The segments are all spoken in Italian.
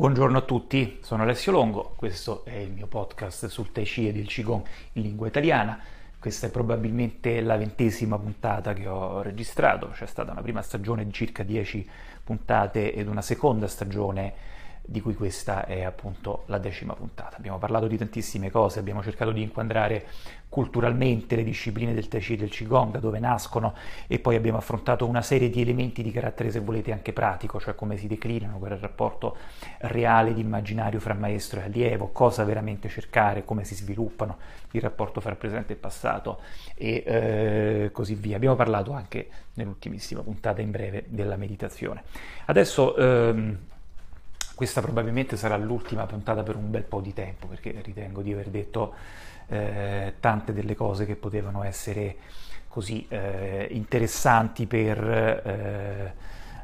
Buongiorno a tutti, sono Alessio Longo, questo è il mio podcast sul Tai Chi ed il Qigong in lingua italiana. Questa è probabilmente la ventesima puntata che ho registrato, c'è stata una prima stagione di circa 10 puntate ed una seconda stagione di cui questa è appunto la decima puntata. Abbiamo parlato di tantissime cose, abbiamo cercato di inquadrare culturalmente le discipline del Tai Chi e del Qigong, da dove nascono e poi abbiamo affrontato una serie di elementi di carattere, se volete, anche pratico, cioè come si declinano, qual è il rapporto reale di immaginario fra maestro e allievo, cosa veramente cercare, come si sviluppano, il rapporto fra presente e passato e eh, così via. Abbiamo parlato anche nell'ultimissima puntata in breve della meditazione. Adesso ehm, questa probabilmente sarà l'ultima puntata per un bel po' di tempo perché ritengo di aver detto eh, tante delle cose che potevano essere così eh, interessanti per eh,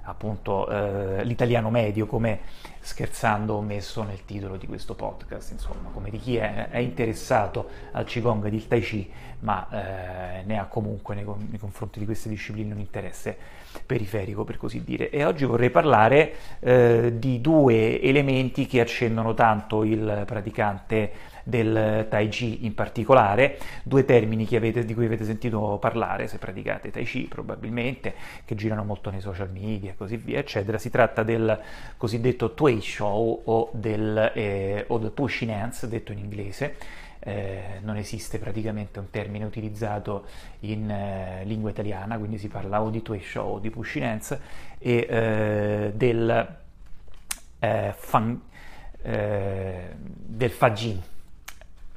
appunto eh, l'italiano medio, come scherzando ho messo nel titolo di questo podcast, insomma, come di chi è, è interessato al Qigong e al Tai Chi, ma eh, ne ha comunque nei, nei, confronti di queste discipline un interesse periferico, per così dire. E oggi vorrei parlare eh, di due elementi che accendono tanto il praticante del Tai Chi in particolare, due termini avete, di cui avete sentito parlare se praticate Tai Chi probabilmente, che girano molto nei social media e così via, eccetera. Si tratta del cosiddetto Twei Shou o del, eh, o del Pushing Hands, detto in inglese. Eh, non esiste praticamente un termine utilizzato in eh, lingua italiana, quindi si parla o di Twei Shou o di Pushing Hands e eh, del, eh, fan, eh, del Fajin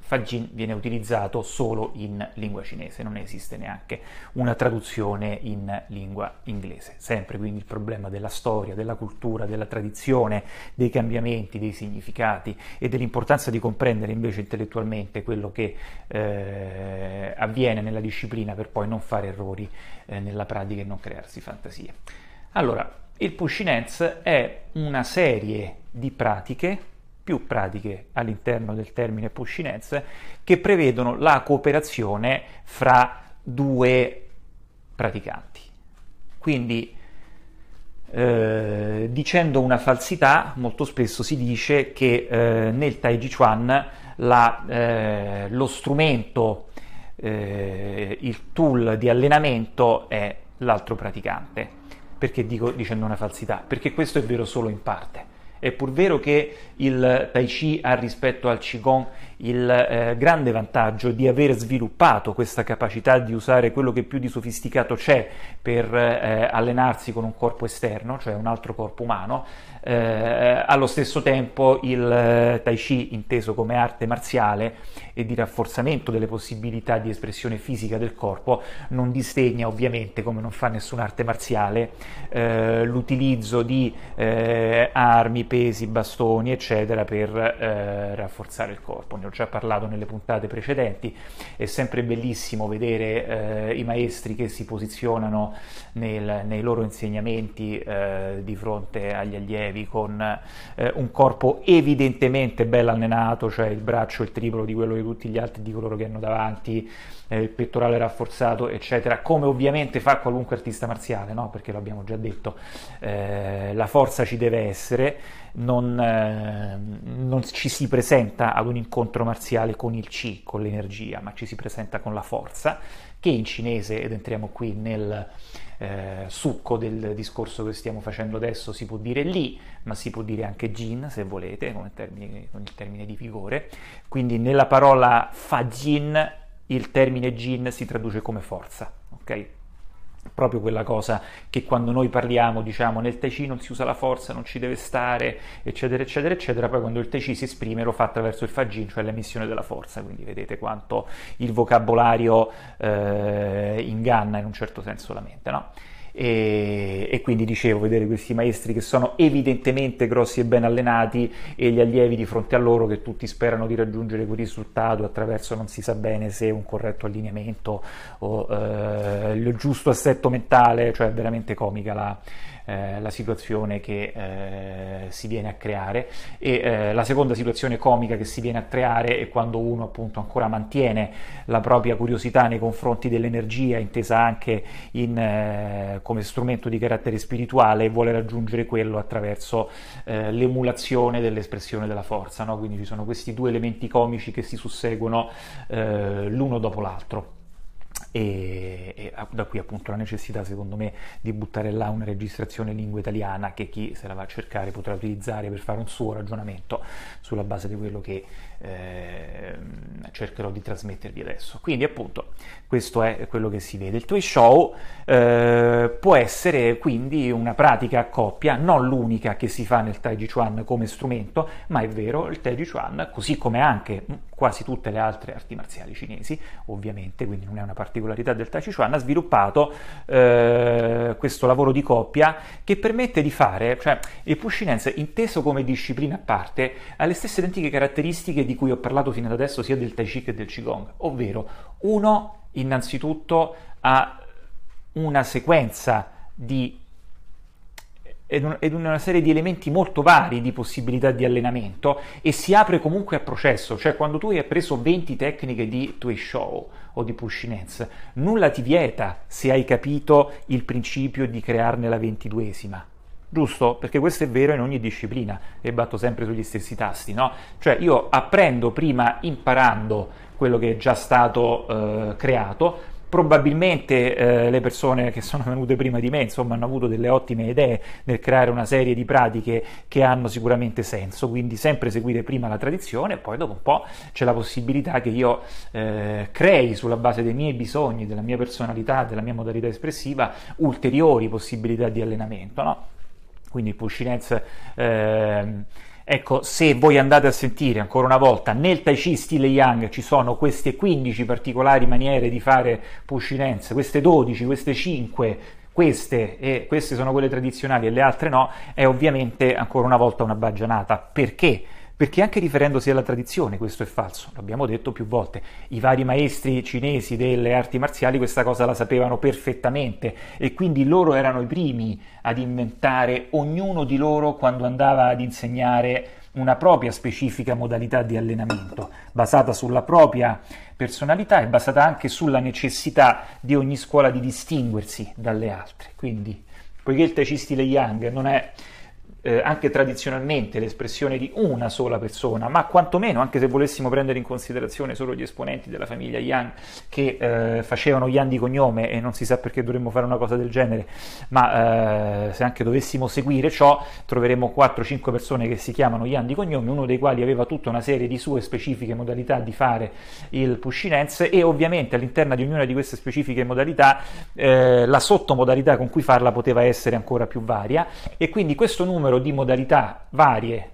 Fajin viene utilizzato solo in lingua cinese, non esiste neanche una traduzione in lingua inglese. Sempre quindi il problema della storia, della cultura, della tradizione, dei cambiamenti, dei significati e dell'importanza di comprendere invece intellettualmente quello che eh, avviene nella disciplina per poi non fare errori eh, nella pratica e non crearsi fantasie. Allora, il Pushinetz è una serie di pratiche più pratiche all'interno del termine Pushinetz che prevedono la cooperazione fra due praticanti. Quindi eh, dicendo una falsità, molto spesso si dice che eh, nel Tai Chi Chuan la, eh, lo strumento, eh, il tool di allenamento è l'altro praticante. Perché dico dicendo una falsità? Perché questo è vero solo in parte. È pur vero che il Tai Chi ha rispetto al Qigong il eh, grande vantaggio di aver sviluppato questa capacità di usare quello che più di sofisticato c'è per eh, allenarsi con un corpo esterno, cioè un altro corpo umano, eh, allo stesso tempo il eh, Tai Chi, inteso come arte marziale e di rafforzamento delle possibilità di espressione fisica del corpo, non disdegna ovviamente, come non fa nessuna arte marziale, eh, l'utilizzo di eh, armi, pesi, bastoni, eccetera, per eh, rafforzare il corpo. Ne ho già parlato nelle puntate precedenti, è sempre bellissimo vedere i maestri che si posizionano nel, nei loro insegnamenti di fronte agli allievi allievi con eh, un corpo evidentemente ben allenato, cioè il braccio il triplo di quello di tutti gli altri di coloro che hanno davanti, eh, il pettorale rafforzato, eccetera, come ovviamente fa qualunque artista marziale, no? perché l'abbiamo già detto, eh, la forza ci deve essere, non, eh, non ci si presenta ad un incontro marziale con il Qi, con l'energia, ma ci si presenta con la forza, che in cinese, ed entriamo qui nel eh, succo del discorso che stiamo facendo adesso si può dire lì, ma si può dire anche Jin se volete, con, termine, con il termine di vigore. Quindi nella parola fa Jin il termine Jin si traduce come forza, ok? Proprio quella cosa che quando noi parliamo, diciamo, nel Tai Chi non si usa la forza, non ci deve stare, eccetera, eccetera, eccetera, poi quando il Tai Chi si esprime lo fa attraverso il Fajin, cioè l'emissione della forza, quindi vedete quanto il vocabolario eh, inganna in un certo senso la mente, no? E, e, quindi dicevo, vedere questi maestri che sono evidentemente grossi e ben allenati e gli allievi di fronte a loro che tutti sperano di raggiungere quel risultato attraverso non si sa bene se un corretto allineamento o eh, il giusto assetto mentale, cioè è veramente comica la, eh, la situazione che eh, si viene a creare e eh, la seconda situazione comica che si viene a creare è quando uno appunto ancora mantiene la propria curiosità nei confronti dell'energia intesa anche in, eh, come strumento di carattere spirituale e vuole raggiungere quello attraverso eh, l'emulazione dell'espressione della forza no? quindi ci sono questi due elementi comici che si susseguono l'uno dopo l'altro e, e, da qui appunto la necessità secondo me di buttare là una registrazione in lingua italiana che chi se la va a cercare potrà utilizzare per fare un suo ragionamento sulla base di quello che eh, cercherò di trasmettervi adesso. Quindi appunto questo è quello che si vede. Il Toy Show eh, può essere quindi una pratica a coppia, non l'unica che si fa nel Tai Chi Chuan come strumento, ma è vero, il Tai Chi Chuan, così come anche quasi tutte le altre arti marziali cinesi, ovviamente, quindi non è una particolarità del Tai Chi Chuan, ha sviluppato eh, questo lavoro di coppia che permette di fare, cioè il Pushinense inteso come disciplina a parte, ha le stesse identiche caratteristiche di cui ho parlato fino ad adesso sia del Tai Chi che del Qigong, ovvero uno innanzitutto ha una sequenza di ed una serie di elementi molto vari di possibilità di allenamento e si apre comunque a processo, cioè quando tu hai preso 20 tecniche di Tway Show o di Pushinets, nulla ti vieta se hai capito il principio di crearne la ventiduesima giusto? Perché questo è vero in ogni disciplina e batto sempre sugli stessi tasti, no? Cioè io apprendo prima imparando quello che è già stato eh, creato, probabilmente eh, le persone che sono venute prima di me insomma hanno avuto delle ottime idee nel creare una serie di pratiche che hanno sicuramente senso quindi sempre seguire prima la tradizione e poi dopo un po' c'è la possibilità che io eh, crei sulla base dei miei bisogni della mia personalità della mia modalità espressiva ulteriori possibilità di allenamento no? Quindi il Pushinets eh, ecco se voi andate a sentire ancora una volta nel Tai Chi stile Yang ci sono queste 15 particolari maniere di fare Pushinets queste 12, queste 5 queste e queste sono quelle tradizionali e le altre no è ovviamente ancora una volta una baggianata perché? Perché anche riferendosi alla tradizione questo è falso, l'abbiamo detto più volte, i vari maestri cinesi delle arti marziali questa cosa la sapevano perfettamente e quindi loro erano i primi ad inventare ognuno di loro quando andava ad insegnare una propria specifica modalità di allenamento, basata sulla propria personalità e basata anche sulla necessità di ogni scuola di distinguersi dalle altre. Quindi, poiché il Tai Chi stile Yang non è eh, anche tradizionalmente l'espressione di una sola persona, ma quantomeno, anche se volessimo prendere in considerazione solo gli esponenti della famiglia Yang che eh, facevano Yang di cognome e non si sa perché dovremmo fare una cosa del genere, ma eh, se anche dovessimo seguire ciò, troveremo 4-5 persone che si chiamano Yang di cognome, uno dei quali aveva tutta una serie di sue specifiche modalità di fare il pushinense e ovviamente all'interno di ognuna di queste specifiche modalità eh, la sottomodalità con cui farla poteva essere ancora più varia e quindi questo numero numero di modalità varie,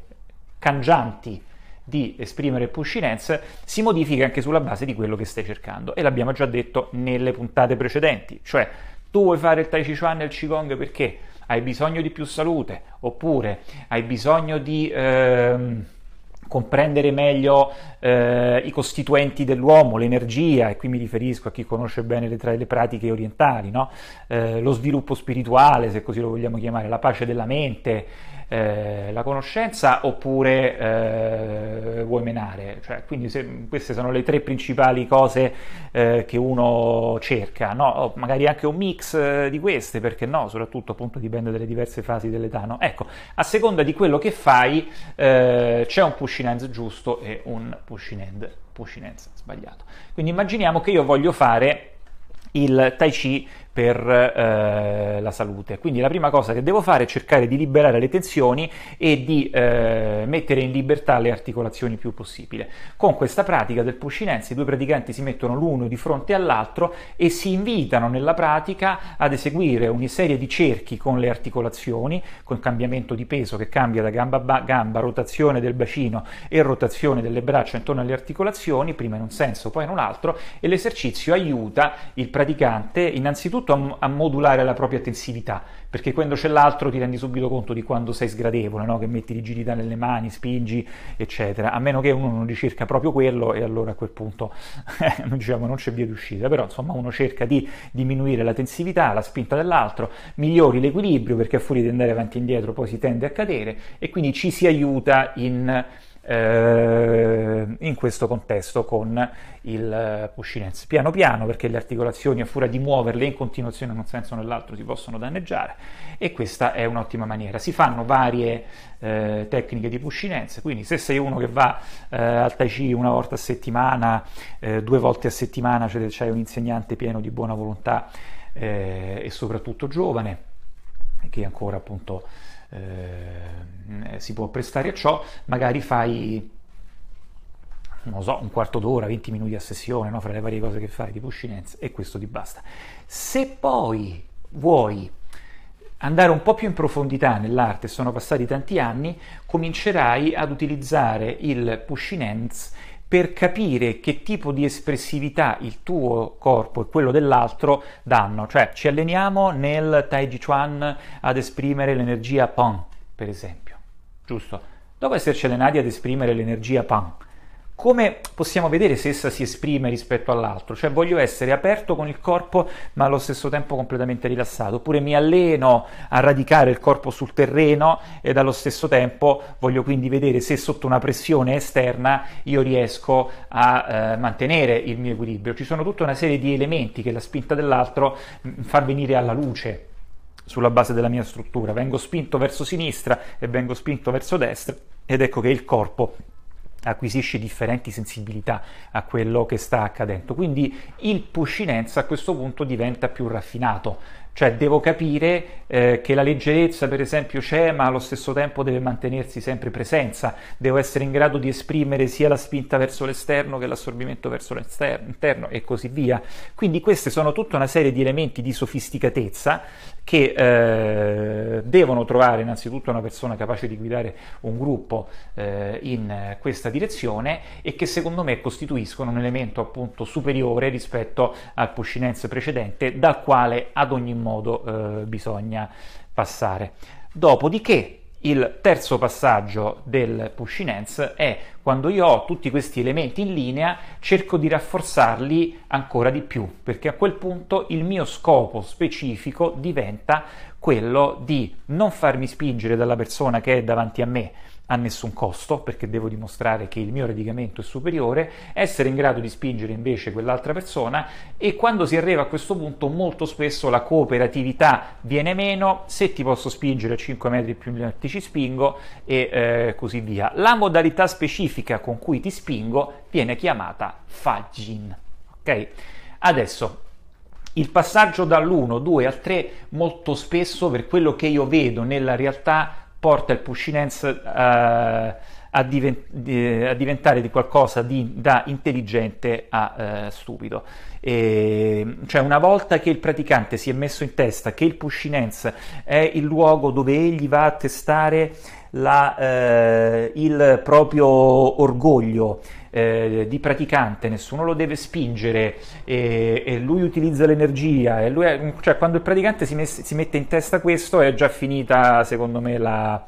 cangianti di esprimere pushiness si modifica anche sulla base di quello che stai cercando. E l'abbiamo già detto nelle puntate precedenti, cioè tu vuoi fare il Tai Chi Chuan e il Qigong perché? Hai bisogno di più salute? Oppure hai bisogno di ehm, comprendere meglio eh, i costituenti dell'uomo, l'energia, e qui mi riferisco a chi conosce bene le, tra le pratiche orientali, no? eh, lo sviluppo spirituale, se così lo vogliamo chiamare, la pace della mente, eh, la conoscenza oppure eh, vuoi menare. Cioè, quindi se, queste sono le tre principali cose eh, che uno cerca, no? magari anche un mix eh, di queste, perché no? Soprattutto appunto dipende dalle diverse fasi dell'età. No? Ecco, a seconda di quello che fai eh, c'è un pushing hands giusto e un pushing hand, sbagliato. Quindi immaginiamo che io voglio fare il Tai Chi per eh, la salute. Quindi la prima cosa che devo fare è cercare di liberare le tensioni e di eh, mettere in libertà le articolazioni più possibile. Con questa pratica del Pushinense i due praticanti si mettono l'uno di fronte all'altro e si invitano nella pratica ad eseguire una serie di cerchi con le articolazioni, con cambiamento di peso che cambia da gamba a gamba, rotazione del bacino e rotazione delle braccia intorno alle articolazioni, prima in un senso, poi in un altro, e l'esercizio aiuta il praticante innanzitutto innanzitutto a, a, modulare la propria tensività, perché quando c'è l'altro ti rendi subito conto di quando sei sgradevole, no? che metti rigidità nelle mani, spingi, eccetera, a meno che uno non ricerca proprio quello e allora a quel punto diciamo, non c'è via d'uscita, però insomma uno cerca di diminuire la tensività, la spinta dell'altro, migliori l'equilibrio perché a furia di andare avanti e indietro poi si tende a cadere e quindi ci si aiuta in eh, in questo contesto con il pushiness. Piano piano, perché le articolazioni a furia di muoverle in continuazione in un senso o nell'altro si possono danneggiare e questa è un'ottima maniera. Si fanno varie eh, tecniche di pushiness, quindi se sei uno che va eh, al Tai Chi una volta a settimana, eh, due volte a settimana, cioè c'è un insegnante pieno di buona volontà eh, e soprattutto giovane, che ancora appunto eh, si può prestare a ciò, magari fai non so, un quarto d'ora, 20 minuti a sessione, no? fra le varie cose che fai, di pushinenza, e questo ti basta. Se poi vuoi andare un po' più in profondità nell'arte, sono passati tanti anni, comincerai ad utilizzare il pushinense per capire che tipo di espressività il tuo corpo e quello dell'altro danno. Cioè ci alleniamo nel Tai Chi Chuan ad esprimere l'energia Pan, per esempio, giusto? Dopo esserci allenati ad esprimere l'energia Pan, come possiamo vedere se essa si esprime rispetto all'altro? Cioè voglio essere aperto con il corpo ma allo stesso tempo completamente rilassato, oppure mi alleno a radicare il corpo sul terreno ed allo stesso tempo voglio quindi vedere se sotto una pressione esterna io riesco a eh, mantenere il mio equilibrio. Ci sono tutta una serie di elementi che la spinta dell'altro mm, fa venire alla luce sulla base della mia struttura. Vengo spinto verso sinistra e vengo spinto verso destra ed ecco che il corpo acquisisce differenti sensibilità a quello che sta accadendo. Quindi il pushinenza a questo punto diventa più raffinato, cioè devo capire eh, che la leggerezza per esempio c'è ma allo stesso tempo deve mantenersi sempre presenza, devo essere in grado di esprimere sia la spinta verso l'esterno che l'assorbimento verso l'interno e così via. Quindi queste sono tutta una serie di elementi di sofisticatezza che eh, devono trovare innanzitutto una persona capace di guidare un gruppo eh, in questa direzione e che secondo me costituiscono un elemento appunto superiore rispetto al pushinense precedente dal quale ad ogni modo modo eh, bisogna passare. Dopodiché il terzo passaggio del pushinense è quando io ho tutti questi elementi in linea, cerco di rafforzarli ancora di più, perché a quel punto il mio scopo specifico diventa quello di non farmi spingere dalla persona che è davanti a me a nessun costo, perché devo dimostrare che il mio radicamento è superiore, essere in grado di spingere invece quell'altra persona e quando si arriva a questo punto molto spesso la cooperatività viene meno, se ti posso spingere a 5 metri più in ti ci spingo e eh, così via. La modalità specifica con cui ti spingo viene chiamata Fajin. Ok? Adesso il passaggio dall'1, 2 al 3 molto spesso per quello che io vedo nella realtà porta il pushinense uh, a, divent- a, diventare di qualcosa di, da intelligente a uh, stupido. E, cioè una volta che il praticante si è messo in testa che il pushinense è il luogo dove egli va a testare la, eh, il proprio orgoglio eh, di praticante, nessuno lo deve spingere e, e lui utilizza l'energia. E lui è, cioè, quando il praticante si, messe, si, mette in testa questo è già finita, secondo me, la,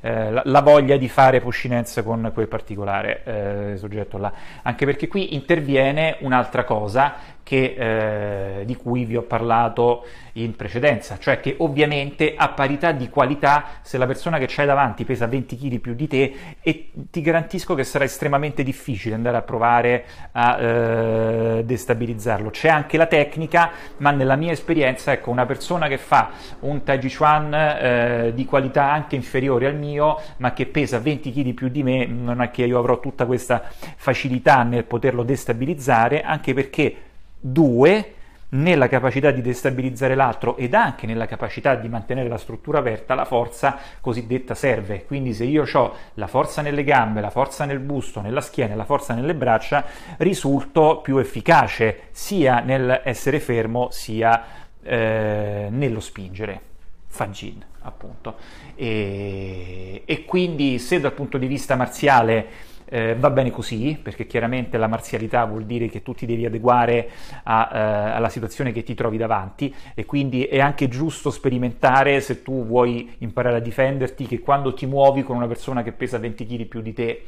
eh, la, voglia di fare pushinense con quel particolare eh, soggetto là. Anche perché qui interviene un'altra cosa che, eh, di cui vi ho parlato in precedenza, cioè che ovviamente a parità di qualità, se la persona che c'hai davanti pesa 20 kg più di te, e ti garantisco che sarà estremamente difficile andare a provare a eh, destabilizzarlo. C'è anche la tecnica, ma nella mia esperienza, ecco, una persona che fa un Tai Chi Chuan eh, di qualità anche inferiore al mio, ma che pesa 20 kg più di me, non è che io avrò tutta questa facilità nel poterlo destabilizzare, anche perché Due, nella capacità di destabilizzare l'altro ed anche nella capacità di mantenere la struttura aperta, la forza cosiddetta serve. Quindi se io ho la forza nelle gambe, la forza nel busto, nella schiena, la forza nelle braccia, risulto più efficace sia nell'essere fermo sia eh, nello spingere. Fagin, appunto. E, e quindi se dal punto di vista marziale eh, va bene così, perché chiaramente la marzialità vuol dire che tu ti devi adeguare a, eh, alla situazione che ti trovi davanti e quindi è anche giusto sperimentare se tu vuoi imparare a difenderti che quando ti muovi con una persona che pesa 20 kg più di te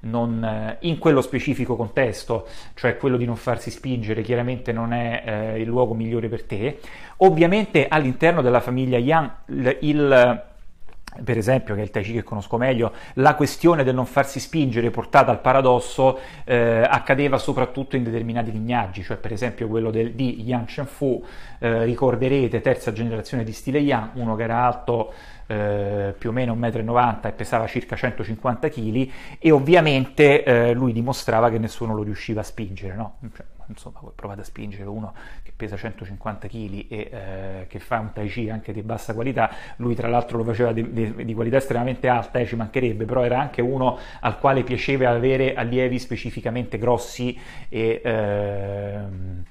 non, eh, in quello specifico contesto, cioè quello di non farsi spingere, chiaramente non è eh, il luogo migliore per te. Ovviamente all'interno della famiglia Yang il, il per esempio, che è il Tai Chi che conosco meglio, la questione del non farsi spingere portata al paradosso eh, accadeva soprattutto in determinati lignaggi, cioè per esempio quello del, di Yang Shenfu, eh, ricorderete, terza generazione di stile Yang, uno che era alto eh, più o meno 1,90 m e pesava circa 150 kg e ovviamente eh, lui dimostrava che nessuno lo riusciva a spingere, no? cioè, insomma provate a spingere uno che pesa 150 kg e eh, che fa un tai chi anche di bassa qualità, lui tra l'altro lo faceva di, di, di qualità estremamente alta, eh, ci mancherebbe, però era anche uno al quale piaceva avere allievi specificamente grossi e... Ehm,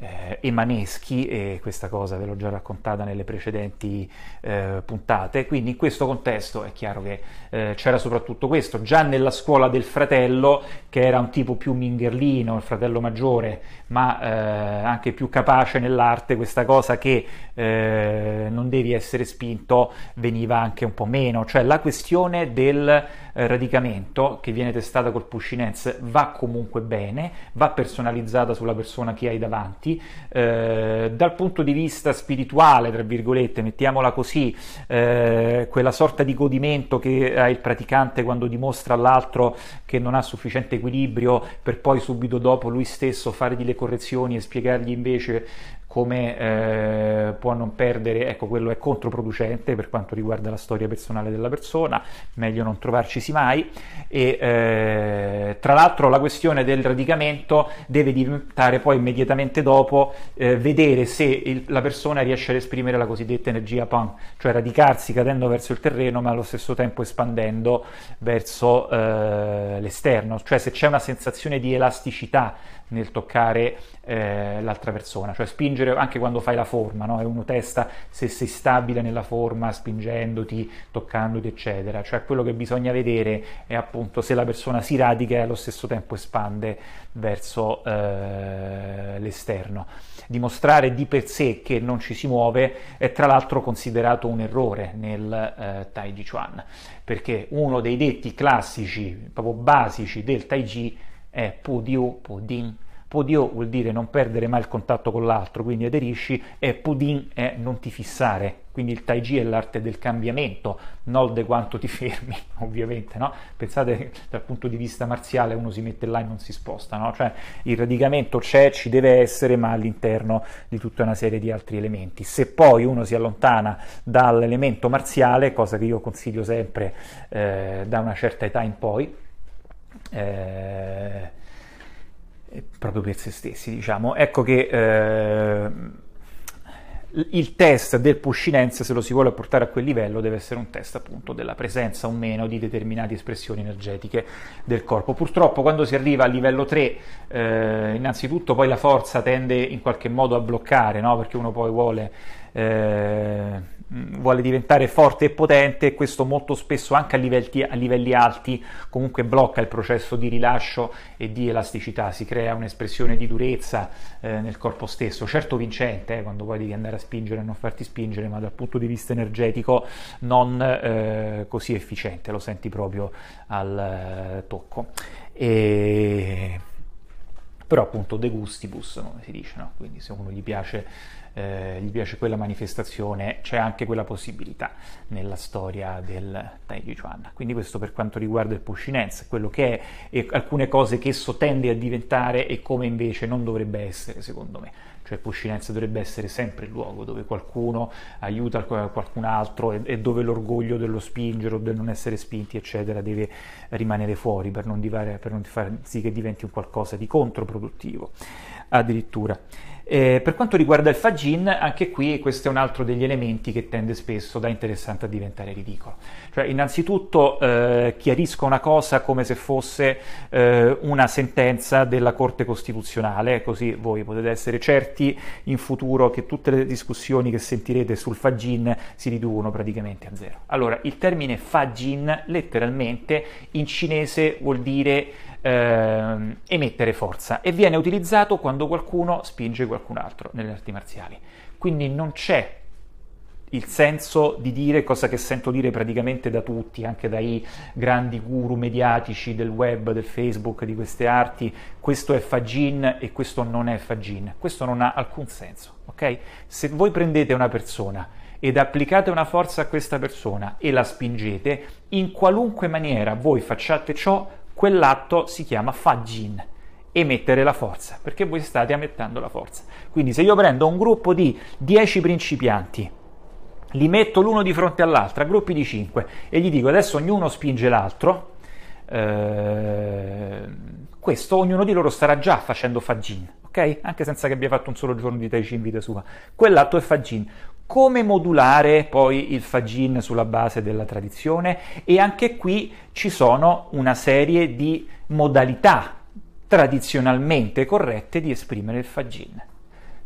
eh, emaneschi e questa cosa ve l'ho già raccontata nelle precedenti eh, puntate, quindi in questo contesto è chiaro che eh, c'era soprattutto questo, già nella scuola del fratello che era un tipo più mingherlino, il fratello maggiore, ma eh, anche più capace nell'arte, questa cosa che eh, non devi essere spinto veniva anche un po' meno, cioè la questione del radicamento che viene testata col Pushinense va comunque bene, va personalizzata sulla persona che hai davanti. Eh, dal punto di vista spirituale, tra virgolette, mettiamola così, eh, quella sorta di godimento che ha il praticante quando dimostra all'altro che non ha sufficiente equilibrio per poi subito dopo lui stesso fare delle correzioni e spiegargli invece come eh, può non perdere, ecco quello è controproducente per quanto riguarda la storia personale della persona, meglio non trovarcisi mai. E eh, tra l'altro la questione del radicamento deve diventare poi immediatamente dopo eh, vedere se il, la persona riesce ad esprimere la cosiddetta energia pan, cioè radicarsi cadendo verso il terreno ma allo stesso tempo espandendo verso eh, l'esterno, cioè se c'è una sensazione di elasticità nel toccare eh, l'altra persona, cioè spingere anche quando fai la forma, no? e uno testa se sei stabile nella forma, spingendoti, toccandoti, eccetera. Cioè quello che bisogna vedere è appunto se la persona si radica e allo stesso tempo espande verso eh, l'esterno. Dimostrare di per sé che non ci si muove è tra l'altro considerato un errore nel eh, Tai Chi Chuan, perché uno dei detti classici, proprio basici del Tai Chi è Pudiu Pudin. Podio vuol dire non perdere mai il contatto con l'altro, quindi aderisci, e Pudin è non ti fissare, quindi il Tai Chi è l'arte del cambiamento, non di quanto ti fermi, ovviamente, no? Pensate dal punto di vista marziale uno si mette là e non si sposta, no? Cioè il radicamento c'è, ci deve essere, ma all'interno di tutta una serie di altri elementi. Se poi uno si allontana dall'elemento marziale, cosa che io consiglio sempre eh, da una certa età in poi, eh, proprio per se stessi, diciamo. Ecco che eh, il test del pushinense, se lo si vuole portare a quel livello, deve essere un test appunto della presenza o meno di determinate espressioni energetiche del corpo. Purtroppo quando si arriva a livello 3, eh, innanzitutto poi la forza tende in qualche modo a bloccare, no? perché uno poi vuole... Eh, vuole diventare forte e potente e questo molto spesso anche a livelli, a livelli, alti comunque blocca il processo di rilascio e di elasticità, si crea un'espressione di durezza eh, nel corpo stesso, certo vincente eh, quando poi devi andare a spingere e non farti spingere, ma dal punto di vista energetico non eh, così efficiente, lo senti proprio al eh, tocco. E... Però appunto de gustibus, come si dice, no? quindi se uno gli piace eh, gli piace quella manifestazione, c'è anche quella possibilità nella storia del Tai Chuan. Quindi questo per quanto riguarda il Pushinense, quello che è e alcune cose che esso tende a diventare e come invece non dovrebbe essere, secondo me cioè Puscinenza dovrebbe essere sempre il luogo dove qualcuno aiuta qualcun altro e, e dove l'orgoglio dello spingere o del non essere spinti, eccetera, deve rimanere fuori per non, divare, per non far sì che diventi un qualcosa di controproduttivo. addirittura. Eh, per quanto riguarda il fagin, anche qui questo è un altro degli elementi che tende spesso da interessante a diventare ridicolo. Cioè, innanzitutto eh, chiarisco una cosa come se fosse eh, una sentenza della Corte Costituzionale, così voi potete essere certi in futuro che tutte le discussioni che sentirete sul fagin si riducono praticamente a zero. Allora, il termine fagin letteralmente in cinese vuol dire eh, emettere forza e viene utilizzato quando qualcuno spinge qualcun altro nelle arti marziali. Quindi non c'è il senso di dire cosa che sento dire praticamente da tutti, anche dai grandi guru mediatici del web, del Facebook, di queste arti, questo è Fagin e questo non è Fagin. Questo non ha alcun senso, ok? Se voi prendete una persona ed applicate una forza a questa persona e la spingete, in qualunque maniera voi facciate ciò, quell'atto si chiama fajin, emettere la forza, perché voi state emettendo la forza. Quindi se io prendo un gruppo di 10 principianti, li metto l'uno di fronte all'altro, a gruppi di 5, e gli dico adesso ognuno spinge l'altro, eh, questo ognuno di loro starà già facendo fajin, ok? Anche senza che abbia fatto un solo giorno di Tai Chi in vita sua. Quell'atto è fajin come modulare poi il fagin sulla base della tradizione e anche qui ci sono una serie di modalità tradizionalmente corrette di esprimere il fagin.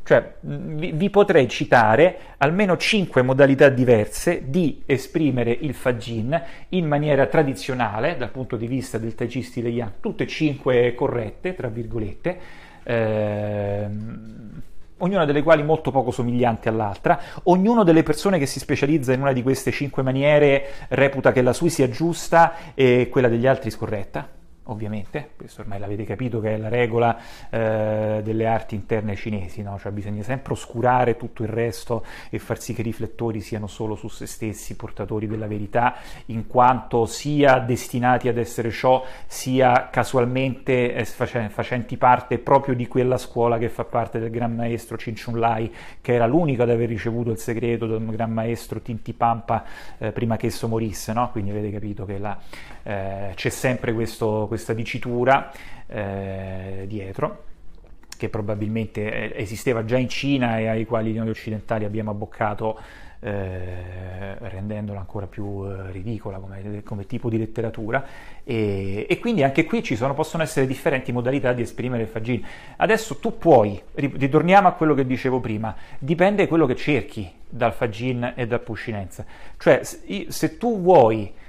Cioè, vi, vi, potrei citare almeno cinque modalità diverse di esprimere il fagin in maniera tradizionale dal punto di vista del Tai Chi stile Yang, tutte cinque corrette, tra virgolette. Ehm, ognuna delle quali molto poco somiglianti all'altra, ognuna delle persone che si specializza in una di queste cinque maniere reputa che la sua sia giusta e quella degli altri scorretta ovviamente, questo ormai l'avete capito che è la regola eh, delle arti interne cinesi, no? cioè bisogna sempre oscurare tutto il resto e far sì che i riflettori siano solo su se stessi, portatori della verità, in quanto sia destinati ad essere ciò, sia casualmente eh, facenti parte proprio di quella scuola che fa parte del gran maestro Chun Lai, che era l'unico ad aver ricevuto il segreto del gran maestro Tinti Pampa eh, prima che esso morisse, no? quindi avete capito che la, eh, c'è sempre questo questa dicitura eh, dietro che probabilmente eh, esisteva già in Cina e ai quali noi occidentali abbiamo abboccato eh, rendendola ancora più eh, ridicola come, come, tipo di letteratura e, e quindi anche qui ci sono, possono essere differenti modalità di esprimere il fagin. Adesso tu puoi, ritorniamo a quello che dicevo prima, dipende quello che cerchi dal fagin e dal puscinenza, cioè se tu vuoi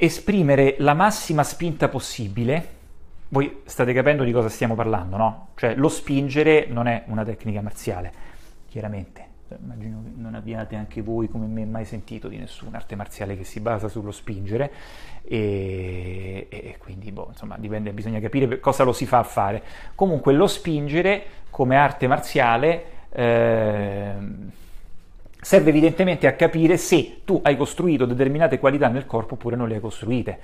esprimere la massima spinta possibile. Voi state capendo di cosa stiamo parlando, no? Cioè lo spingere non è una tecnica marziale, chiaramente. Immagino che non abbiate anche voi come me mai sentito di nessuna arte marziale che si basa sullo spingere e, e quindi boh, insomma dipende, bisogna capire cosa lo si fa a fare. Comunque lo spingere come arte marziale eh, serve evidentemente a capire se tu hai costruito determinate qualità nel corpo oppure non le hai costruite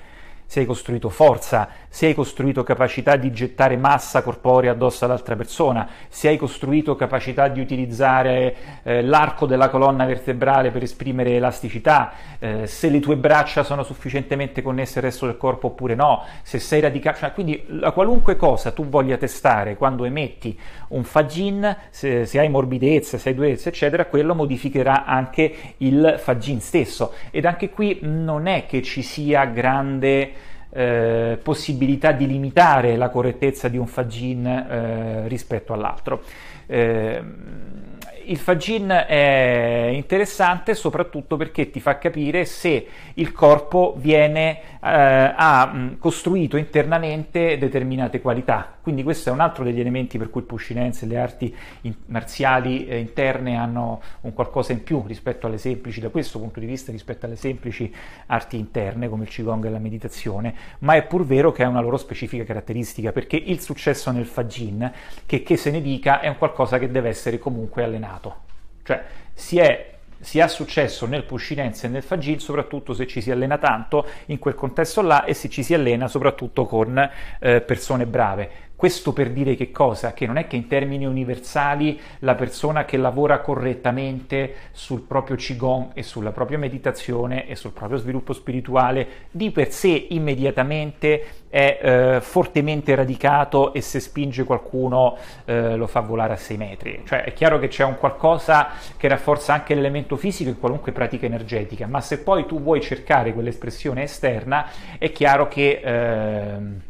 se hai costruito forza, se hai costruito capacità di gettare massa corporea addosso all'altra persona, se hai costruito capacità di utilizzare eh, l'arco della colonna vertebrale per esprimere elasticità, eh, se le tue braccia sono sufficientemente connesse al resto del corpo oppure no, se sei radicato, cioè, quindi la qualunque cosa tu voglia testare quando emetti un fagin, se, se hai morbidezza, se hai durezza, eccetera, quello modificherà anche il fagin stesso. Ed anche qui non è che ci sia grande eh, possibilità di limitare la correttezza di un fagin eh, rispetto all'altro. Il fagin è interessante soprattutto perché ti fa capire se il corpo viene, eh, ha costruito internamente determinate qualità. Quindi questo è un altro degli elementi per cui il Pushinense e le arti in, marziali eh, interne hanno un qualcosa in più rispetto alle semplici, da questo punto di vista, rispetto alle semplici arti interne come il Qigong e la meditazione, ma è pur vero che ha una loro specifica caratteristica perché il successo nel fagin, che, che se ne dica, è un qualcosa che deve essere comunque allenato allenato. Cioè si, è, si ha successo nel puscinense e nel fagil soprattutto se ci si allena tanto in quel contesto là e se ci si allena soprattutto con eh, persone brave. Questo per dire che cosa? Che non è che in termini universali la persona che lavora correttamente sul proprio Qigong e sulla propria meditazione e sul proprio sviluppo spirituale di per sé immediatamente è eh, fortemente radicato e se spinge qualcuno eh, lo fa volare a 6 metri. Cioè è chiaro che c'è un qualcosa che rafforza anche l'elemento fisico in qualunque pratica energetica, ma se poi tu vuoi cercare quell'espressione esterna è chiaro che eh,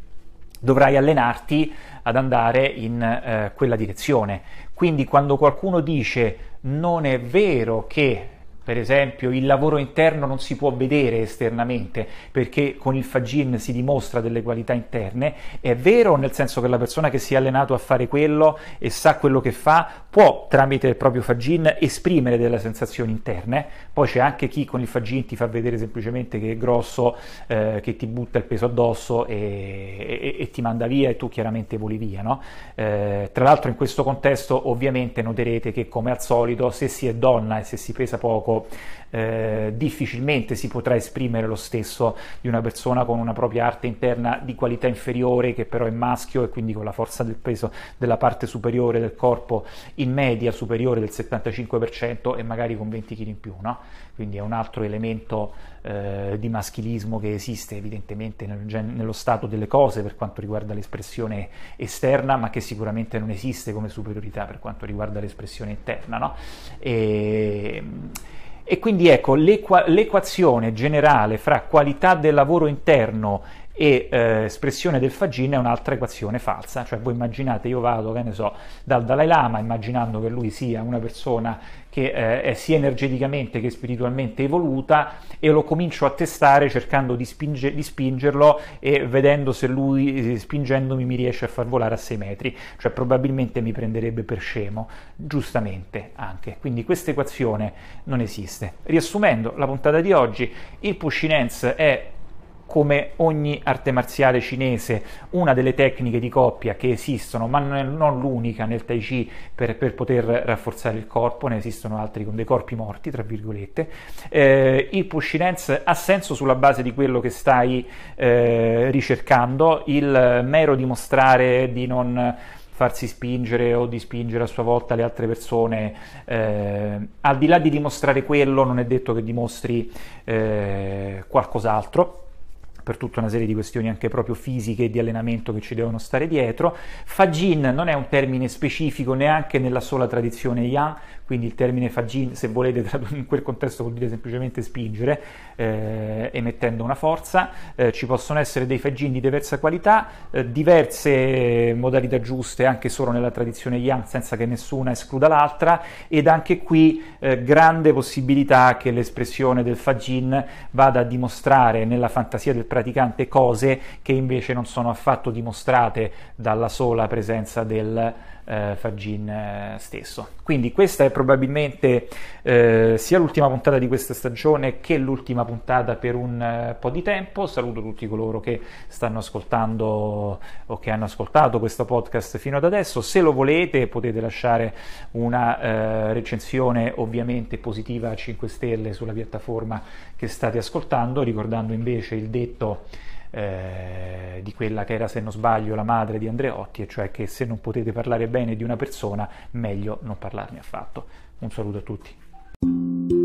dovrai allenarti ad andare in eh, quella direzione. Quindi quando qualcuno dice non è vero che per esempio, il lavoro interno non si può vedere esternamente perché con il Fagin si dimostra delle qualità interne. È vero nel senso che la persona che si è allenato a fare quello e sa quello che fa può tramite il proprio Fagin esprimere delle sensazioni interne. Poi c'è anche chi con il Fagin ti fa vedere semplicemente che è grosso, eh, che ti butta il peso addosso e, e, e, ti manda via e tu chiaramente voli via. No? Eh, tra l'altro in questo contesto ovviamente noterete che come al solito se si è donna e se si pesa poco eh, difficilmente si potrà esprimere lo stesso di una persona con una propria arte interna di qualità inferiore che però è maschio e quindi con la forza del peso della parte superiore del corpo in media superiore del 75% e magari con 20 kg in più, no? Quindi è un altro elemento eh, di maschilismo che esiste evidentemente nel, nello stato delle cose per quanto riguarda l'espressione esterna, ma che sicuramente non esiste come superiorità per quanto riguarda l'espressione interna, no? E, e quindi ecco, l'equa- l'equazione generale fra qualità del lavoro interno e eh, espressione del Fagin è un'altra equazione falsa, cioè voi immaginate io vado, che ne so, dal Dalai Lama immaginando che lui sia una persona che eh, è sia energeticamente che spiritualmente evoluta e lo comincio a testare cercando di, spinge, di spingerlo e vedendo se lui eh, spingendomi mi riesce a far volare a 6 metri, cioè probabilmente mi prenderebbe per scemo, giustamente anche. Quindi questa equazione non esiste. Riassumendo la puntata di oggi, il Pushinense è come ogni arte marziale cinese, una delle tecniche di coppia che esistono, ma non l'unica nel Tai Chi per, per poter rafforzare il corpo, ne esistono altri con dei corpi morti, tra virgolette. Eh, il push dance ha senso sulla base di quello che stai eh, ricercando, il mero dimostrare di non farsi spingere o di spingere a sua volta le altre persone, eh, al di là di dimostrare quello non è detto che dimostri eh, qualcos'altro per tutta una serie di questioni anche proprio fisiche e di allenamento che ci devono stare dietro. Fajin non è un termine specifico neanche nella sola tradizione Yang, quindi il termine fagin, se volete in quel contesto vuol dire semplicemente spingere, eh, emettendo una forza, eh, ci possono essere dei fagin di diversa qualità, eh, diverse modalità giuste anche solo nella tradizione yang, senza che nessuna escluda l'altra, ed anche qui eh, grande possibilità che l'espressione del fagin vada a dimostrare nella fantasia del praticante cose che invece non sono affatto dimostrate dalla sola presenza del eh, Fagin eh, stesso. Quindi questa è probabilmente eh, sia l'ultima puntata di questa stagione che l'ultima puntata per un eh, po' di tempo. Saluto tutti coloro che stanno ascoltando o che hanno ascoltato questo podcast fino ad adesso. Se lo volete potete lasciare una eh, recensione ovviamente positiva a 5 stelle sulla piattaforma che state ascoltando, ricordando invece il detto eh, di quella che era, se non sbaglio, la madre di Andreotti, e cioè che se non potete parlare bene di una persona, meglio non parlarne affatto. Un saluto a tutti.